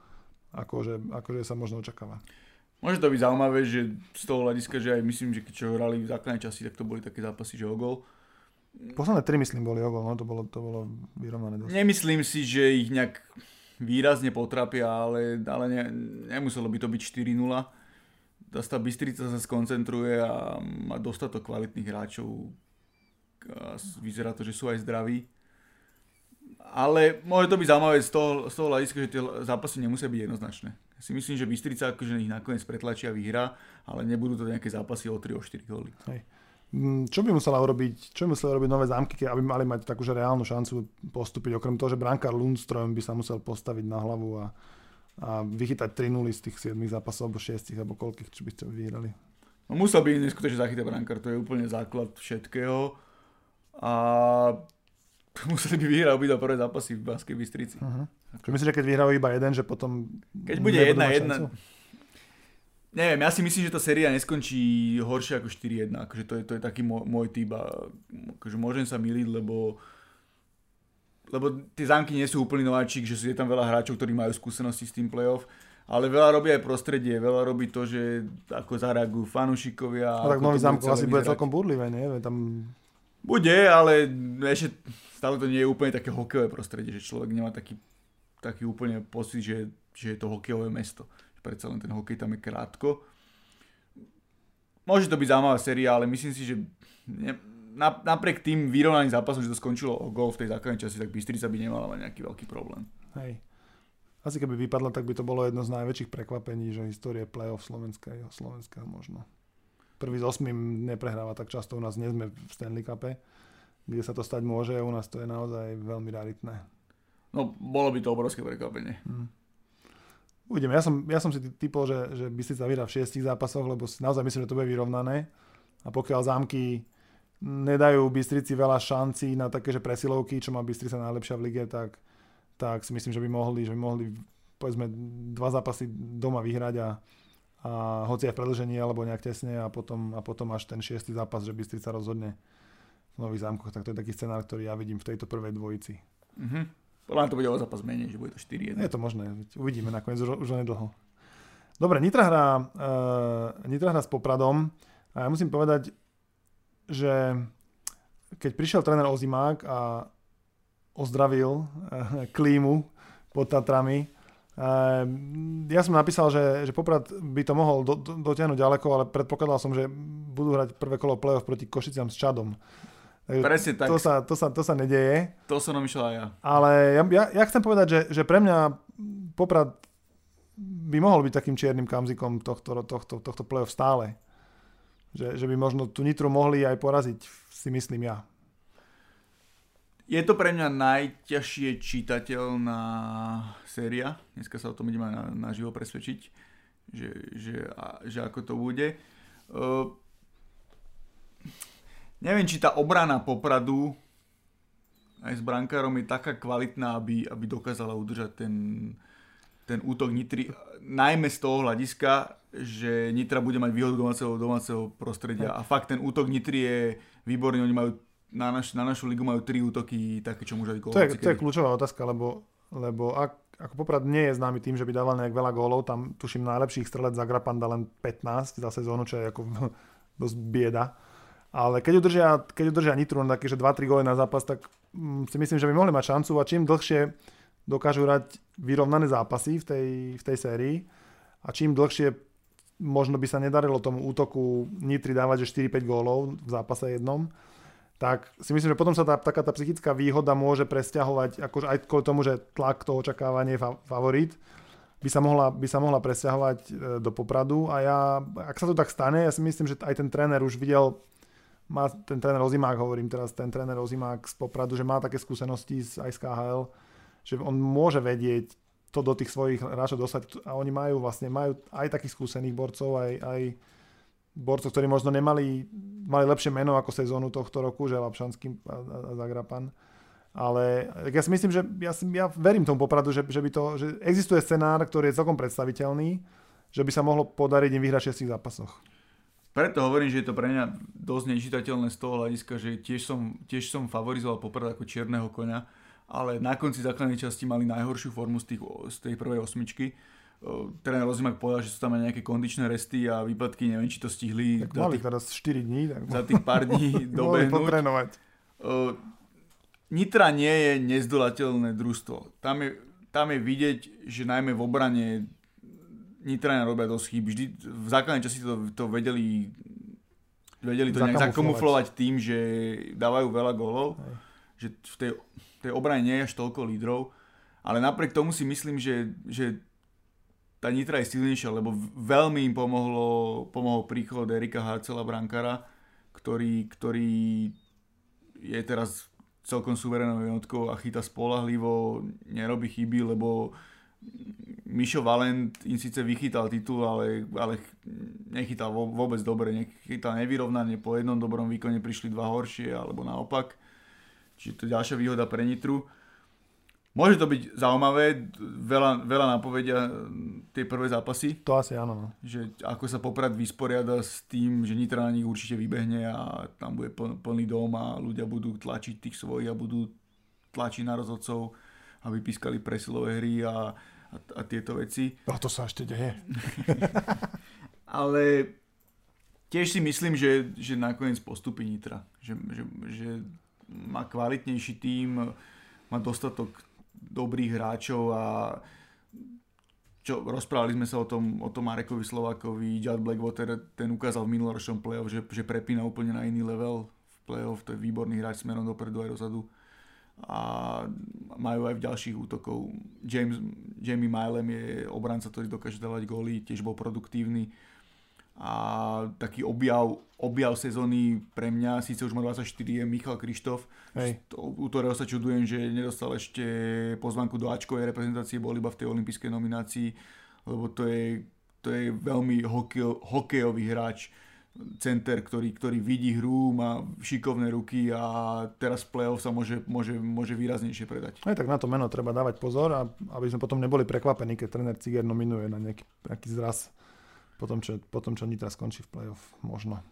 ako, že, ako že sa možno očakáva. Môže to byť zaujímavé, že z toho hľadiska, že aj myslím, že keď čo hrali v základnej časti, tak to boli také zápasy, že o gol. Posledné tri, myslím, boli o gol, no to bolo, to bolo vyrovnané dosť. Nemyslím si, že ich nejak výrazne potrapia, ale, ale ne, nemuselo by to byť 4-0. Tá Bystrica sa skoncentruje a má dostatok kvalitných hráčov. A vyzerá to, že sú aj zdraví. Ale môže to byť zaujímavé z toho, z toho hľadiska, že tie zápasy nemusia byť jednoznačné. Si myslím, že Bystrica akože ich nakoniec pretlačia vyhra, ale nebudú to nejaké zápasy o 3 o 4 góly. Hej. Mm, čo by musela urobiť, čo by musela urobiť nové zámky, aby mali mať takú že reálnu šancu postúpiť, okrem toho, že brankár Lundström by sa musel postaviť na hlavu a, a vychytať 3 0 z tých 7 zápasov, alebo 6, alebo koľkých, čo by ste vyhrali? No musel by neskutočne zachytať brankár, to je úplne základ všetkého. A museli by vyhrať obidva prvé zápasy v Banskej Bystrici. Uh-huh. Čo myslíš, že keď vyhrajú iba jeden, že potom... Keď bude jedna jedna, neviem, ja si myslím, že tá séria neskončí horšie ako 4-1. Akože to je, to je taký môj, môj typ a akože môžem sa miliť, lebo lebo tie zámky nie sú úplný nováčik, že je tam veľa hráčov, ktorí majú skúsenosti s tým playoff, ale veľa robí aj prostredie, veľa robí to, že ako zareagujú fanúšikovia. A tak nový zámko asi bude celkom burlivé, nie? Tam... Bude, ale ešte stále to nie je úplne také hokejové prostredie, že človek nemá taký, taký úplne pocit, že, že je to hokejové mesto. Predsa len ten hokej tam je krátko. Môže to byť zaujímavá séria, ale myslím si, že ne, napriek tým vyrovnaným zápasom, že to skončilo o gol v tej základnej časti, tak Bystrica by nemala mať nejaký veľký problém. Hej. Asi keby vypadla, tak by to bolo jedno z najväčších prekvapení, že histórie play-off Slovenska je Slovenska možno. Prvý z osmým neprehráva tak často, u nás nie sme v Stanley Cupe, kde sa to stať môže, u nás to je naozaj veľmi raritné. No, bolo by to obrovské prekvapenie. Hmm. Uvidíme, ja som, ja som si typol, že, že Bystrica vyhrá v šiestich zápasoch, lebo naozaj myslím, že to bude vyrovnané. A pokiaľ zámky nedajú Bystrici veľa šancí na také, že presilovky, čo má Bystrica najlepšia v lige, tak, tak si myslím, že by mohli, že by mohli povedzme dva zápasy doma vyhrať a, a hoci aj v predlžení alebo nejak tesne a potom, a potom až ten šiestý zápas, že Bystrica rozhodne v Nových zámkoch, tak to je taký scenár, ktorý ja vidím v tejto prvej dvojici. Mm-hmm. Podľa to bude o zápas menej, že bude to 4-1. Je to možné, uvidíme nakoniec už, už nedlho. Dobre, Nitra hrá, uh, Nitra hrá s Popradom a ja musím povedať, že keď prišiel tréner Ozimák a ozdravil eh, klímu pod Tatrami, ja som napísal, že, že Poprad by to mohol do, do, dotiahnuť ďaleko, ale predpokladal som, že budú hrať prvé kolo play-off proti Košiciam s Čadom. Presne tak. To sa, to sa, to sa nedeje. To som namýšľal aj ja. Ale ja, ja, ja chcem povedať, že, že pre mňa Poprad by mohol byť takým čiernym kamzikom tohto, tohto, tohto play-off stále. Že, že by možno tú Nitru mohli aj poraziť, si myslím ja. Je to pre mňa najťažšie čitateľná séria. Dneska sa o tom ideme na, naživo presvedčiť, že, že, a, že ako to bude. Uh, neviem, či tá obrana Popradu aj s brankárom je taká kvalitná, aby, aby dokázala udržať ten, ten útok Nitry, najmä z toho hľadiska, že Nitra bude mať výhodu domáceho, domáceho prostredia. A fakt ten útok Nitry je výborný, oni majú na, naš, na našu ligu majú tri útoky také, čo môže To je, to je kľúčová otázka, lebo, lebo ak, ako Poprad nie je známy tým, že by dával nejak veľa gólov, tam tuším najlepších strelec Zagrapan dá len 15 za sezónu, čo je ako dosť bieda. Ale keď udržia, keď udržia Nitru na také, že 2-3 góly na zápas, tak mm, si myslím, že by mohli mať šancu a čím dlhšie dokážu hrať vyrovnané zápasy v tej, v tej sérii a čím dlhšie možno by sa nedarilo tomu útoku Nitry dávať, že 4-5 gólov v zápase jednom, tak si myslím, že potom sa tá, taká tá psychická výhoda môže presťahovať, akože aj kvôli tomu, že tlak toho očakávania je favorit, by sa mohla, by sa mohla presťahovať e, do Popradu. A ja, ak sa to tak stane, ja si myslím, že aj ten tréner už videl, má ten tréner Ozimák, hovorím teraz, ten tréner Ozimák z Popradu, že má také skúsenosti aj z KHL, že on môže vedieť to do tých svojich hráčov dostať. A oni majú vlastne, majú aj takých skúsených borcov, aj, aj borcov, ktorí možno nemali, mali lepšie meno ako sezónu tohto roku, že Lapšanský a, a, Zagrapan. Ale ja si myslím, že ja, si, ja verím tomu popradu, že, že, by to, že existuje scenár, ktorý je celkom predstaviteľný, že by sa mohlo podariť im vyhrať v 6 zápasoch. Preto hovorím, že je to pre mňa dosť nečitateľné z toho hľadiska, že tiež som, tiež som favorizoval poprad ako čierneho konia ale na konci základnej časti mali najhoršiu formu z, tých, z tej prvej osmičky. Tréner Rozimak povedal, že sú tam aj nejaké kondičné resty a výpadky, neviem, či to stihli tak mali tých, teraz 4 dní. Tak za tých pár dní dobehnúť. Nitra nie je nezdolateľné družstvo. Tam je, tam je vidieť, že najmä v obrane Nitrania robia dosť chýb. Vždy v základnej časti to, to vedeli vedeli to nejak zakamuflovať tým, že dávajú veľa gólov. Že v tej tej obrane nie je až toľko lídrov, ale napriek tomu si myslím, že, že tá Nitra je silnejšia, lebo veľmi im pomohlo, pomohol príchod Erika Harcela Brankara, ktorý, ktorý je teraz celkom suverénnou jednotkou a chytá spolahlivo, nerobí chyby, lebo Mišo Valent im síce vychytal titul, ale, ale nechytal vôbec dobre, nechytal nevyrovnanie, po jednom dobrom výkone prišli dva horšie, alebo naopak. Čiže to je ďalšia výhoda pre Nitru. Môže to byť zaujímavé, veľa, veľa napovedia tie prvé zápasy. To asi áno. No. Že ako sa Poprad vysporiada s tým, že Nitra na nich určite vybehne a tam bude plný dom a ľudia budú tlačiť tých svojich a budú tlačiť na rozhodcov, aby pískali presilové hry a, a, a tieto veci. No to sa ešte deje. Ale tiež si myslím, že, že nakoniec postupí Nitra. Že, že, že má kvalitnejší tím, má dostatok dobrých hráčov a čo, rozprávali sme sa o tom, o tom Marekovi Slovakovi, Judd Blackwater, ten ukázal v minuloročnom play-off, že, že prepína úplne na iný level v play-off, to je výborný hráč smerom dopredu aj dozadu a majú aj v ďalších útokov. James, Jamie Milem je obranca, ktorý dokáže dávať góly, tiež bol produktívny a taký objav, objav sezóny pre mňa, síce už má 24, je Michal Krištof, u ktorého sa čudujem, že nedostal ešte pozvanku do Ačkovej reprezentácie, bol iba v tej olympijskej nominácii, lebo to je, to je veľmi hokej, hokejový hráč, center, ktorý, ktorý vidí hru, má šikovné ruky a teraz v play-off sa môže, môže, môže výraznejšie predať. Aj tak na to meno treba dávať pozor, a aby sme potom neboli prekvapení, keď tréner Ciger nominuje na nejaký, nejaký zraz potom, čo, potom, čo Nitra skončí v play-off, možno.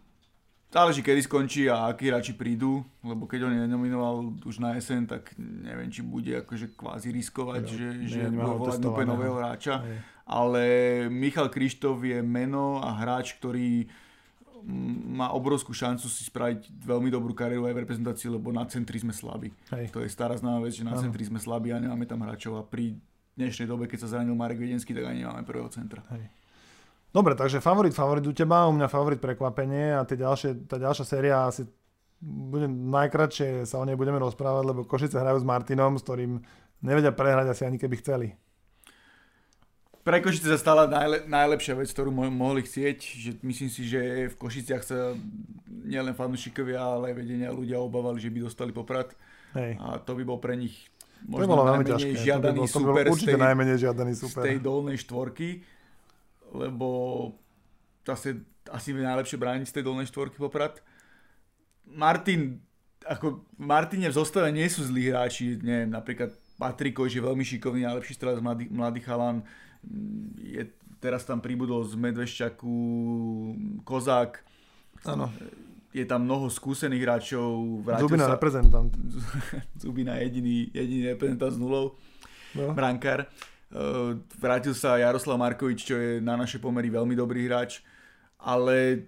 Záleží, kedy skončí a akí hráči prídu, lebo keď on nenominoval už na jeseň, tak neviem, či bude akože kvázi riskovať, jo, že, že bude volať úplne nového hráča. Ale Michal Krištof je meno a hráč, ktorý má obrovskú šancu si spraviť veľmi dobrú kariéru aj v reprezentácii, lebo na centri sme slabí. Hej. To je stará známa vec, že na ano. centri sme slabí a nemáme tam hráčov a pri dnešnej dobe, keď sa zranil Marek Viedenský, tak ani nemáme prvého centra. Hej. Dobre, takže favorit, favorit u teba, u mňa favorit prekvapenie a tie ďalšie, tá ďalšia séria asi bude najkratšie sa o nej budeme rozprávať, lebo Košice hrajú s Martinom, s ktorým nevedia prehrať asi ani keby chceli. Pre Košice sa stala najle, najlepšia vec, ktorú mo- mohli chcieť. Že myslím si, že v Košiciach sa nielen fanúšikovia, ale aj vedenia ľudia obávali, že by dostali poprat. Hej. A to by bol pre nich možno najmenej žiadaný super z tej, najmenej žiadaný super. z tej dolnej štvorky lebo zase asi najlepšie brániť z tej dolnej štvorky poprad. Martin, ako Martine v zostave nie sú zlí hráči, nie, napríklad Patriko, že je veľmi šikovný, najlepší strelec, mladý, mladý chalan, je, teraz tam pribudol z Medvešťaku Kozák, Áno. Je tam mnoho skúsených hráčov. Zubina sa... reprezentant. Zubina jediný, jediný reprezentant s nulou. No. Brankár. Eh, vrátil sa Jaroslav Markovič, čo je na naše pomery veľmi dobrý hráč, ale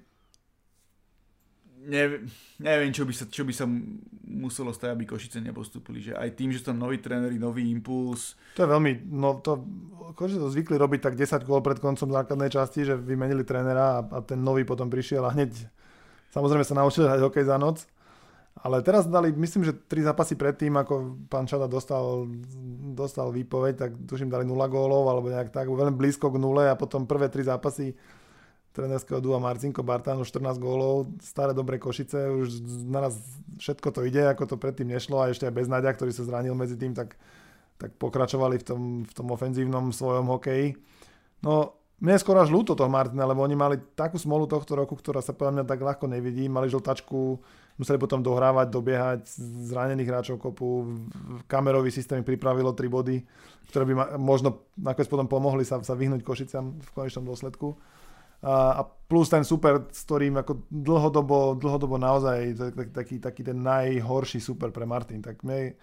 neviem, neviem čo, by sa, čo by sa muselo stať, aby Košice nepostupili. Že aj tým, že tam noví tréneri, nový impuls. To je veľmi, no to, Košice to zvykli robiť tak 10 kôl pred koncom základnej časti, že vymenili trénera a, a ten nový potom prišiel a hneď samozrejme sa naučili hrať hokej za noc ale teraz dali, myslím, že tri zápasy predtým, ako pán Čada dostal, dostal výpoveď, tak tuším dali 0 gólov, alebo nejak tak, veľmi blízko k nule a potom prvé tri zápasy trenerského dua Marcinko Bartánu 14 gólov, staré dobré Košice, už naraz všetko to ide, ako to predtým nešlo a ešte aj bez Nadia, ktorý sa zranil medzi tým, tak, tak pokračovali v tom, v tom ofenzívnom svojom hokeji. No, mne je skoro až ľúto toho Martina, lebo oni mali takú smolu tohto roku, ktorá sa podľa mňa tak ľahko nevidí. Mali žltačku, museli potom dohrávať, dobiehať zranených hráčov kopu, kamerový systém pripravilo 3 body, ktoré by ma, možno nakoniec potom pomohli sa, sa vyhnúť Košicam v konečnom dôsledku. A, a plus ten super, s ktorým ako dlhodobo, dlhodobo naozaj taký, taký, taký ten najhorší super pre Martin. Tak mne,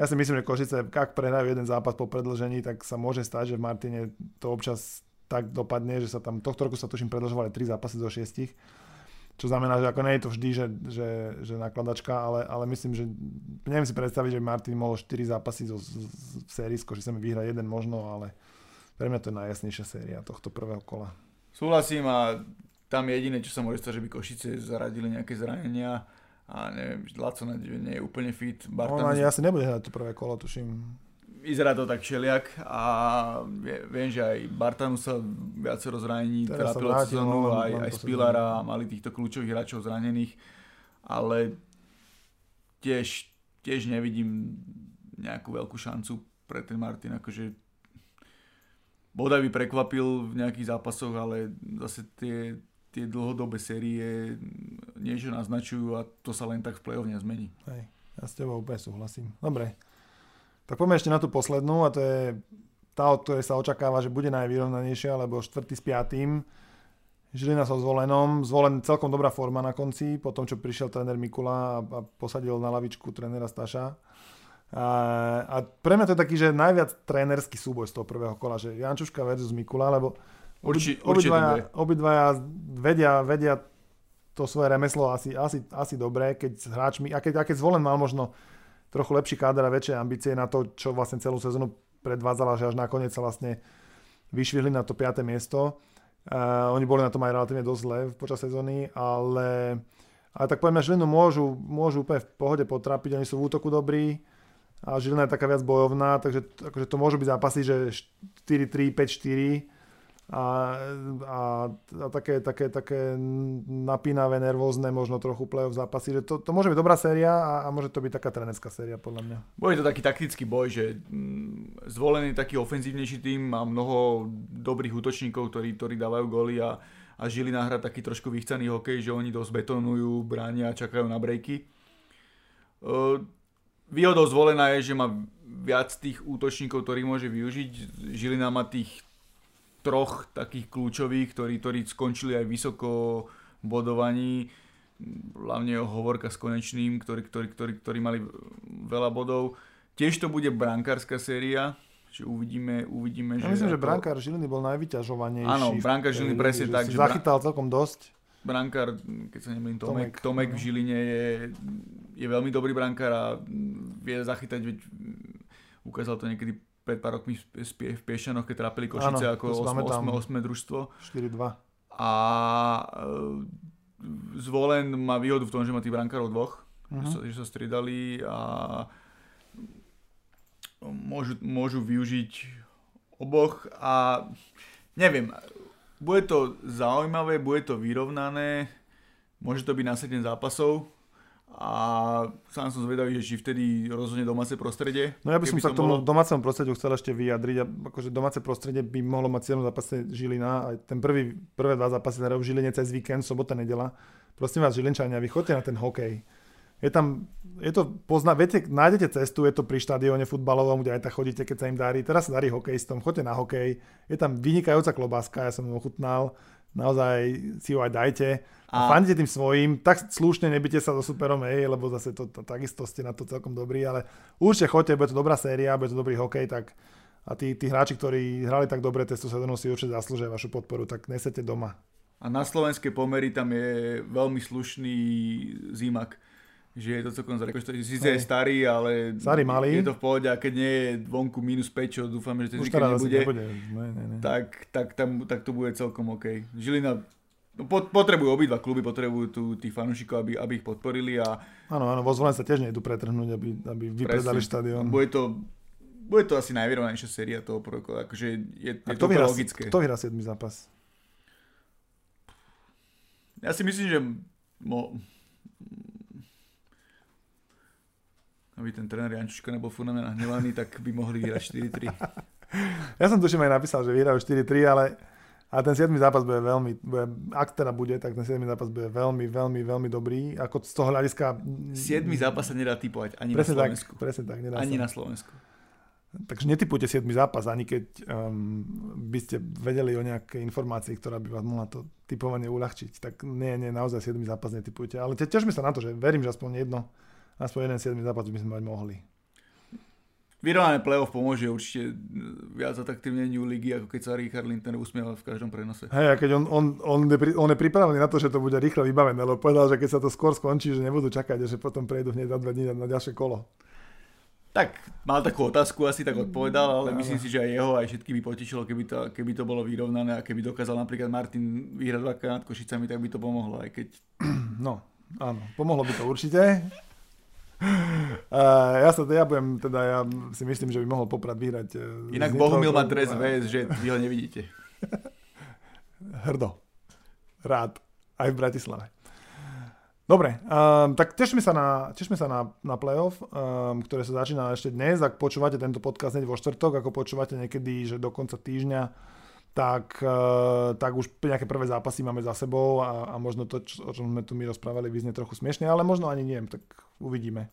ja si myslím, že Košice, ak prehrajú jeden zápas po predlžení, tak sa môže stať, že v Martine to občas tak dopadne, že sa tam, tohto roku sa tuším predlžovali 3 zápasy zo 6 čo znamená, že ako nie je to vždy, že, že, že nakladačka, ale, ale myslím, že neviem si predstaviť, že Martin mohol 4 zápasy zo, z, z sérii, že sa mi vyhrať jeden možno, ale pre mňa to je najjasnejšia séria tohto prvého kola. Súhlasím a tam jediné, čo sa môže stať, že by Košice zaradili nejaké zranenia a neviem, Laco nie je úplne fit. Bartan... On ani asi nebude hrať to prvé kolo, tuším vyzerá to tak všeliak a viem, že aj Bartanu sa viacero zranení trápilo sezónu, aj, aj Spilara mali týchto kľúčových hráčov zranených, ale tiež, tiež nevidím nejakú veľkú šancu pre ten Martin, akože bodaj by prekvapil v nejakých zápasoch, ale zase tie, tie dlhodobé série niečo naznačujú a to sa len tak v play-off nezmení. Hej, ja s tebou úplne súhlasím. Dobre, tak poďme ešte na tú poslednú a to je tá, od ktorej sa očakáva, že bude najvyrovnanejšia, lebo štvrtý s piatým. Žilina so zvolenom, zvolen celkom dobrá forma na konci, po tom, čo prišiel tréner Mikula a, a posadil na lavičku trénera Staša. A, a pre mňa to je taký, že najviac trénerský súboj z toho prvého kola, že Jančuška versus Mikula, lebo Urči, obidvaja, obidvaja vedia, vedia to svoje remeslo asi, asi, asi dobré, keď s hráčmi, a keď, a keď zvolen mal možno trochu lepší káder a väčšie ambície na to, čo vlastne celú sezónu predvádzala, že až nakoniec sa vlastne vyšvihli na to 5. miesto Uh, oni boli na tom aj relatívne dosť zle počas sezóny, ale, ale tak poviem, Žilinu môžu, môžu úplne v pohode potrápiť, oni sú v útoku dobrí a Žilina je taká viac bojovná, takže akože to môžu byť zápasy, že 4-3, 5-4 a, a, a také, také, také napínavé, nervózne, možno trochu play-off zápasy, že to, to môže byť dobrá séria a, a môže to byť taká trenerská séria podľa mňa. Bude to taký taktický boj, že mm, zvolený taký ofenzívnejší tým má mnoho dobrých útočníkov, ktorí, ktorí dávajú góly a, a Žilina hra taký trošku vychcaný hokej, že oni dosť betonujú, bránia a čakajú na brejky. Výhodou zvolená je, že má viac tých útočníkov, ktorých môže využiť. Žilina má tých troch takých kľúčových, ktorí, ktorí skončili aj vysoko bodovaní, hlavne Hovorka s Konečným, ktorí, ktorí, ktorí, ktorí mali veľa bodov. Tiež to bude brankárska séria, že uvidíme, uvidíme ja že... myslím, ako... že brankár Žiliny bol najvyťažovanejší. Áno, brankár Žiliny presne tak. Že zachytal celkom dosť. Brankár, keď sa nemýlim, Tomek, Tomek, Tomek v Žiline je, je veľmi dobrý brankár a vie zachytať, veď ukázal to niekedy pred pár rokmi v Piešanoch, keď trápili Košice Áno, ako 8, 8, 8 družstvo. 4-2. A e, zvolen má výhodu v tom, že má tých brankárov dvoch, uh-huh. že, sa, že sa stridali a môžu, môžu využiť oboch a neviem, bude to zaujímavé, bude to vyrovnané, môže to byť na 7 zápasov, a sám som zvedavý, že či vtedy rozhodne domáce prostredie. No ja by som sa k tomu bolo... domácemu prostrediu chcel ešte vyjadriť. A akože domáce prostredie by mohlo mať cieľom zápase Žilina. Aj ten prvý, prvé dva zápasy hrajú v Žiline cez víkend, sobota, nedela. Prosím vás, Žilinčania, vy chodte na ten hokej. Je tam, je to, pozná, viete, nájdete cestu, je to pri štadióne futbalovom, kde aj tak chodíte, keď sa im darí. Teraz sa darí hokejistom, chodte na hokej. Je tam vynikajúca klobáska, ja som ho ochutnal naozaj si ho aj dajte. A, a fandite tým svojim, tak slušne nebyte sa so superom, hej, lebo zase to, to, takisto ste na to celkom dobrí, ale určite choďte, bude to dobrá séria, bude to dobrý hokej, tak a tí, tí hráči, ktorí hrali tak dobre testu sezónu si určite zaslúžia vašu podporu, tak nesete doma. A na slovenské pomery tam je veľmi slušný zimak že je to celkom zle. Sice je starý, ale starý, malý. je to v pohode a keď nie je vonku minus 5, čo dúfame, že ten nebude, nebude. Ne, ne, ne. Tak, tak, tam, tak to bude celkom OK. Žilina no, potrebujú obidva kluby, potrebujú tu tých fanúšikov, aby, aby ich podporili. A... Áno, áno, vo Zvolen sa tiež nejdu pretrhnúť, aby, aby vypredali štadión. Bude to, bude to asi najvyrovnanejšia séria toho prvého akože je, je to vyhrá, logické. Kto vyhrá 7 zápas? Ja si myslím, že mo, aby ten tréner Jančuška nebol furt na nahnevaný, tak by mohli vyhrať 4-3. ja som tuším aj napísal, že vyhrajú 4-3, ale a ten 7. zápas bude veľmi, bude, ak teda bude, tak ten 7. zápas bude veľmi, veľmi, veľmi dobrý. Ako z toho hľadiska... 7. zápas sa nedá typovať ani presne na Slovensku. Tak, presne tak, nedá ani sa. na Slovensku. Takže netypujte 7. zápas, ani keď um, by ste vedeli o nejakej informácii, ktorá by vás mohla to typovanie uľahčiť. Tak nie, nie, naozaj 7. zápas netypujte. Ale tešme sa na to, že verím, že aspoň jedno aspoň jeden 7 zápas by sme mať mohli. Vyrovnané playoff pomôže určite viac atraktívneniu ligy, ako keď sa Richard Linton usmieval v každom prenose. Hej, a keď on, on, on, je, on je pripravený na to, že to bude rýchle vybavené, lebo povedal, že keď sa to skôr skončí, že nebudú čakať, že potom prejdú hneď za dva dní na, ďalšie kolo. Tak, mal takú otázku, asi tak odpovedal, ale myslím si, že aj jeho, aj všetky by potešilo, keby to, keby to bolo vyrovnané a keby dokázal napríklad Martin vyhrať dvakrát nad Košicami, tak by to pomohlo, aj keď... No, áno, pomohlo by to určite. Ja sa ja budem, teda ja si myslím, že by mohol Poprad vyhrať. Uh, Inak Bohumil má dres VS, že vy ho nevidíte. Hrdo. Rád. Aj v Bratislave. Dobre, um, tak tešme sa na, tešme sa na, na playoff, um, ktoré sa začína ešte dnes. Ak počúvate tento podcast hneď vo štvrtok, ako počúvate niekedy, že do konca týždňa, tak, uh, tak už nejaké prvé zápasy máme za sebou a, a možno to, čo, o čom sme tu my rozprávali, vyznie trochu smiešne, ale možno ani nie, tak uvidíme.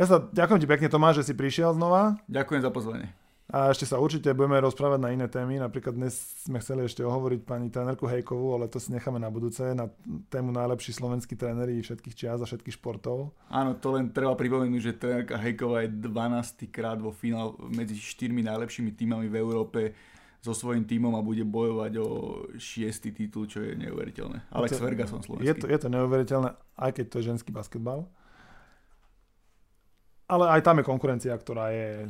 Ja sa ďakujem ti pekne Tomáš, že si prišiel znova. Ďakujem za pozvanie. A ešte sa určite budeme rozprávať na iné témy. Napríklad dnes sme chceli ešte ohovoriť pani trénerku Hejkovú, ale to si necháme na budúce, na tému najlepší slovenskí tréneri všetkých čias a všetkých športov. Áno, to len treba pripomenúť, že trénerka Hejková je 12. krát vo finál medzi štyrmi najlepšími týmami v Európe so svojím týmom a bude bojovať o šiestý titul, čo je neuveriteľné. Alex Ferguson slovenský. Je to, je to neuveriteľné, aj keď to je ženský basketbal ale aj tam je konkurencia, ktorá je,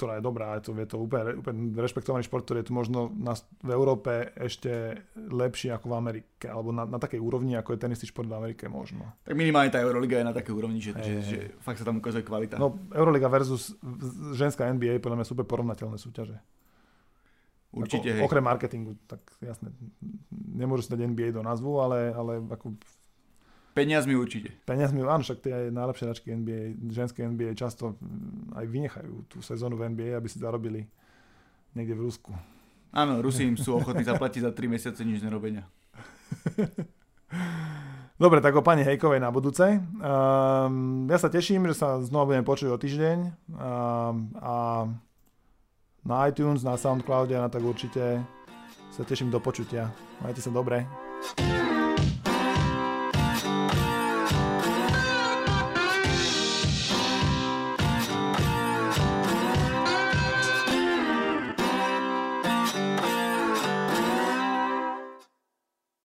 ktorá je dobrá. Je to, je to úplne, úplne rešpektovaný šport, ktorý je tu možno na, v Európe ešte lepší ako v Amerike, alebo na, na takej úrovni, ako je tenisný šport v Amerike možno. Tak minimálne tá Euroliga je na takej úrovni, že, že, že fakt sa tam ukazuje kvalita. No, Euroliga versus ženská NBA podľa mňa super porovnateľné súťaže. Určite, ako, Okrem marketingu, tak jasne, nemôžu si dať NBA do názvu, ale, ale ako Peniazmi určite. Peniazmi, áno, však tie najlepšie hračky NBA, ženské NBA často aj vynechajú tú sezónu v NBA, aby si zarobili niekde v Rusku. Áno, Rusi im sú ochotní zaplatiť za 3 mesiace nič nerobenia. Dobre, tak o pani Hejkovej na budúce. Um, ja sa teším, že sa znova budeme počuť o týždeň. Um, a na iTunes, na Soundcloude a na tak určite sa teším do počutia. Majte sa dobre.